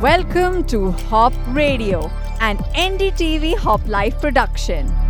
Welcome to Hop Radio, an NDTV Hop Life production.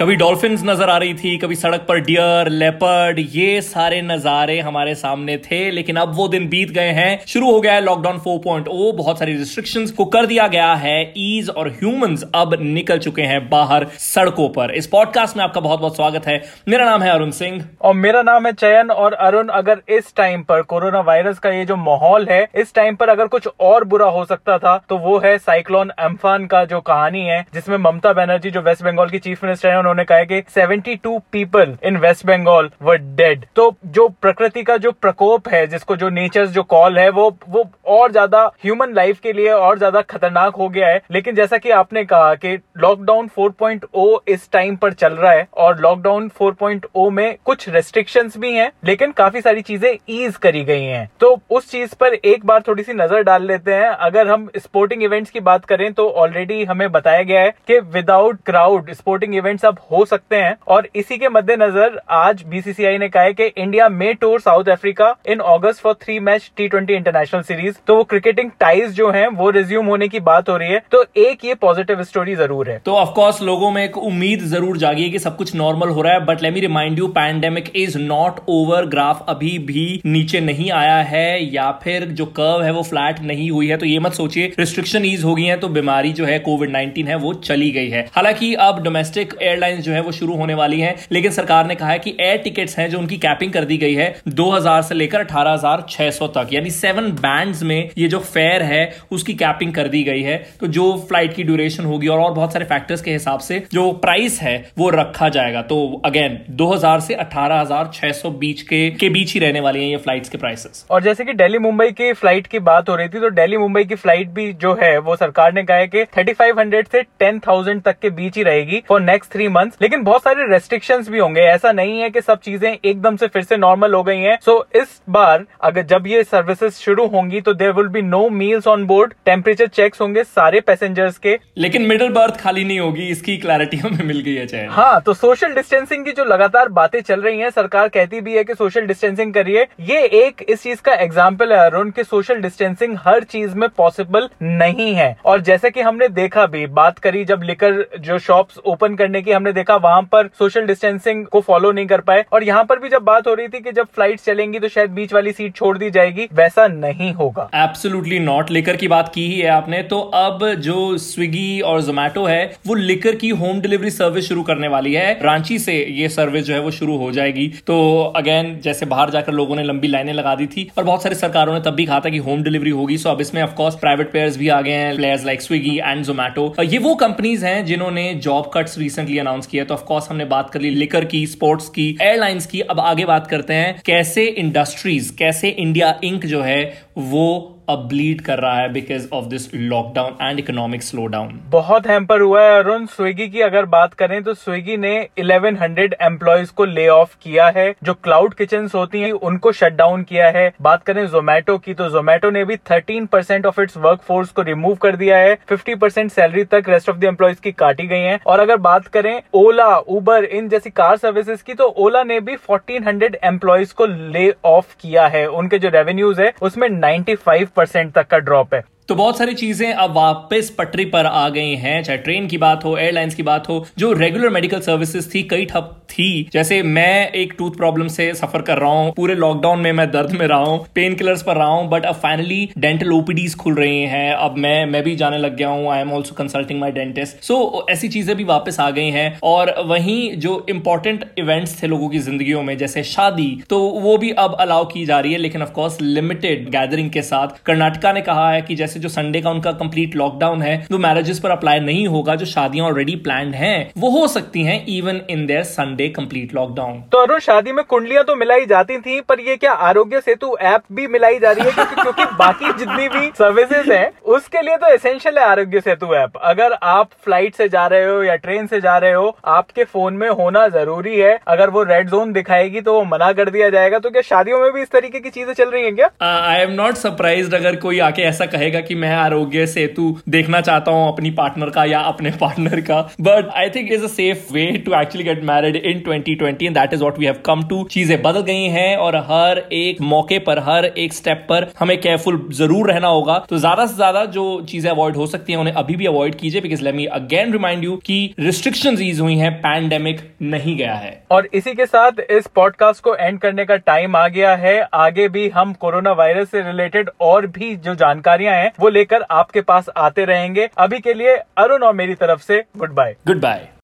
कभी dolphins नज़र आ रही थी, कभी सड़क पर डियर, लेपर्ड, ये सारे नजारे हमारे सामने थे, लेकिन अब वो दिन बीत गए हैं। शुरू हो गया है लॉकडाउन 4.0 बहुत सारी रिस्ट्रिक्शंस को कर दिया गया है ईज और ह्यूमंस अब निकल चुके हैं बाहर सड़कों पर। इस पॉडकास्ट में आपका बहुत बहुत स्वागत है। मेरा नाम है अरुण सिंह। और मेरा नाम है चयन। और अरुण, अगर इस टाइम पर कोरोना वायरस का ये जो माहौल है, इस टाइम पर अगर कुछ और बुरा हो सकता था तो वो है साइक्लोन एम्फान का जो कहानी है, जिसमें ममता बनर्जी, जो वेस्ट बंगाल की चीफ मिनिस्टर है उन्होंने कहा कि 72 people in West Bengal were dead तो जो प्रकृति का जो प्रकोप है, जिसको जो नेचर जो कॉल है, वो वो और ज़्यादा ह्यूमन लाइफ के लिए और ज़्यादा खतरनाक हो गया है। लेकिन जैसा कि आपने कहा कि लॉकडाउन 4.0 इस टाइम पर चल रहा है और लॉकडाउन 4.0 में कुछ रेस्ट्रिक्शंस भी हैं, लेकिन काफ़ी सारी चीज़ें ईज करी गई हैं। तो उस चीज़ पर एक बार थोड़ी सी नज़र डाल लेते हैं। अगर हम स्पोर्टिंग इवेंट्स की बात करें तो ऑलरेडी हमें बताया गया है कि विदाउट क्राउड स्पोर्टिंग इवेंट्स अब हो सकते हैं। और इसी के मद्देनजर आज बीसीसीआई ने कहा है कि India may tour South Africa in August for three match T twenty international series तो वो क्रिकेटिंग टाइज जो है, वो रिज्यूम होने की बात हो रही है। तो एक ये पॉजिटिव स्टोरी ज़रूर है। तो ऑफकोर्स लोगों में एक उम्मीद ज़रूर जागी है कि सब कुछ नॉर्मल हो रहा है। But let me remind you pandemic is not over graph अभी भी नीचे नहीं आया है। या फिर जो कर्व है, वो फ्लैट नहीं हुई है। तो ये मत सोचिए रिस्ट्रिक्शन ईज हो गई है। तो बीमारी जो है कोविड नाइनटीन है, वो चली गई है। हालाँकि अब डोमेस्टिक एयरलाइंस जो है वो शुरू होने वाली है। लेकिन सरकार ने कहा है कि एयर टिकट्स हैं जो उनकी कैपिंग कर दी गई है 2000 से लेकर 18,600 तक। यानी सेवन बैंड्स में ये जो फेयर है उसकी कैपिंग कर दी गई है। तो जो फ़्लाइट की ड्यूरेशन होगी और, और बहुत सारे फैक्टर्स के हिसाब से जो प्राइस है वो रखा जाएगा। तो अगेन 2000 से 18,600 बीच के के बीच ही रहने वाली हैं ये फ्लाइट्स के प्राइसेस और जैसे कि दिल्ली मुंबई की फ़्लाइट की बात हो रही थी तो दिल्ली मुंबई की फ़्लाइट भी जो है वो सरकार ने कहा है कि 3500 से 10000 तक के बीच ही रहेगी फॉर नेक्स्ट थ्री मंथ्स लेकिन बहुत सारे रेस्ट्रिक्शन भी होंगे। ऐसा नहीं है कि सब चीज़ें एकदम से फिर से नॉर्मल हो गई हैं। सो so, इस बार अगर जब ये सर्विसेज़ शुरू होंगी तो there will be no meals on board temperature checks होंगे सारे पैसेंजर्स के। लेकिन मिडिल बर्थ खाली नहीं होगी इसकी क्लैरिटी हमें मिल गई है चाहे। हाँ तो सोशल डिस्टेंसिंग की जो लगातार बातें चल रही है सरकार कहती भी है कि सोशल डिस्टेंसिंग करिए। ये एक इस चीज़ का एग्ज़ाम्पल है अरुण की सोशल डिस्टेंसिंग हर चीज़ में पॉसिबल नहीं है। और जैसे कि हमने देखा भी बात करी जब लिकर जो शॉप्स ओपन करने की हमने देखा, वहाँ पर सोशल डिस्टेंसिंग को फॉलो नहीं कर पाए। और यहाँ पर भी जब बात हो रही थी कि जब फ़्लाइट चलेंगी तो शायद बीच वाली सीट छोड़ दी जाएगी, वैसा नहीं होगा। एब्सोल्युटली नॉट लेकर की बात की है आपने। तो अब जो स्विगी और जोमेटो है, वो लिकर की होम डिलीवरी सर्विस शुरू करने वाली है। रांची से ये सर्विस जो है, वो शुरू हो जाएगी। तो अगेन जैसे बाहर जाकर लोगों ने लंबी लाइनें लगा दी थी और बहुत सारी सरकारों ने तब भी कहा था कि होम डिलीवरी होगी। सो अब इसमें ऑफकोर्स प्राइवेट प्लेयर्स भी आ गए हैं players like Swiggy and Zomato ये वो कंपनीज़ हैं जिन्होंने जॉब कट्स रिसेंटली अनाउंस किया तो ऑफकोर्स हमने बात कर ली लिकर की स्पोर्ट्स की एयरलाइंस की। अब आगे बात करते हैं, कैसे इंडस्ट्रीज़ कैसे इंडिया इंक जो है, वो अब ब्लीड कर रहा है because of this lockdown and economic slowdown बहुत हैम्पर हुआ है अरुण। स्विगी की अगर बात करें तो स्विगी ने 1100 हंड्रेड एम्प्लॉयज़ को ले ऑफ़ किया है। जो क्लाउड किचन होती हैं, उनको शट डाउन किया है। बात करें जोमेटो की तो जोमेटो ने भी 13 percent of its work force को रिमूव कर दिया है। 50 परसेंट सैलरी तक रेस्ट ऑफ़ द एम्प्लॉयज़ की काटी गई है। और अगर बात करें ओला उबर इन जैसी कार सर्विसेज़ की तो ओला ने भी 1400 एम्प्लॉयज़ को ले ऑफ़ किया है। उनके जो रेवेन्यूज है, उसमें 95 परसेंट तक का ड्रॉप है। तो बहुत सारी चीज़ें अब वापस पटरी पर आ गई हैं, चाहे ट्रेन की बात हो एयरलाइंस की बात हो, जो रेगुलर मेडिकल सर्विसेज़ थी, कई ठप थी। जैसे मैं एक टूथ प्रॉब्लम से सफ़र कर रहा हूँ, पूरे लॉकडाउन में मैं दर्द में रहा हूँ पेन किलर्स पर रहा हूँ बट अब फाइनली डेंटल ओपीडीज खुल रही हैं। अब मैं मैं भी जाने लग गया हूँ I am also consulting my dentist so ऐसी चीज़ें भी वापस आ गई हैं और वहीं जो इंपॉर्टेंट इवेंट्स थे लोगों की जिंदगियों में, जैसे शादी तो वो भी अब अलाउ की जा रही है, लेकिन ऑफकोर्स लिमिटेड गैदरिंग के साथ। कर्नाटका ने कहा है कि जैसे जो संडे का उनका कंप्लीट लॉकडाउन है वो मैरिजेस पर अप्लाई नहीं होगा, जो शादियाँ ऑलरेडी प्लान हैं, वो हो सकती हैं even in their Sunday complete lockdown तो अरुण शादी में कुंडलियाँ तो मिलाई जाती थी पर ये क्या आरोग्य सेतु ऐप भी मिलाई जा रही है? क्योंकि क्योंकि बाकी जितनी भी सर्विसेज़ हैं उसके लिए तो एसेंशियल है आरोग्य सेतु ऐप। अगर आप फ़्लाइट से जा रहे हो या ट्रेन से जा रहे हो आपके फ़ोन में होना ज़रूरी है। अगर वो रेड जोन दिखाएगी तो वो मना कर दिया जाएगा। तो क्या शादियों में भी इस तरीके की चीज़ें चल रही है क्या? आई एम नॉट सरप्राइज़ अगर कोई आके ऐसा कहेगा कि मैं आरोग्य सेतु देखना चाहता हूँ अपनी पार्टनर का या अपने पार्टनर का। But I think is a safe way to actually get married in 2020 and that is what we have come to चीज़ें बदल गई हैं और हर एक मौके पर हर एक स्टेप पर हमें केयरफुल ज़रूर रहना होगा। तो ज़्यादा से ज़्यादा जो चीज़ें अवॉइड हो सकती हैं उन्हें अभी भी अवॉइड कीजिए because let me again remind you कि रिस्ट्रिक्शन ईज हुई हैं पैंडेमिक नहीं गया है। और इसी के साथ इस पॉडकास्ट को एंड करने का टाइम आ गया है। आगे भी हम कोरोना वायरस से रिलेटेड और भी जो जानकारियाँ हैं वो लेकर आपके पास आते रहेंगे। अभी के लिए अरुण और मेरी तरफ़ से गुड बाय गुड बाय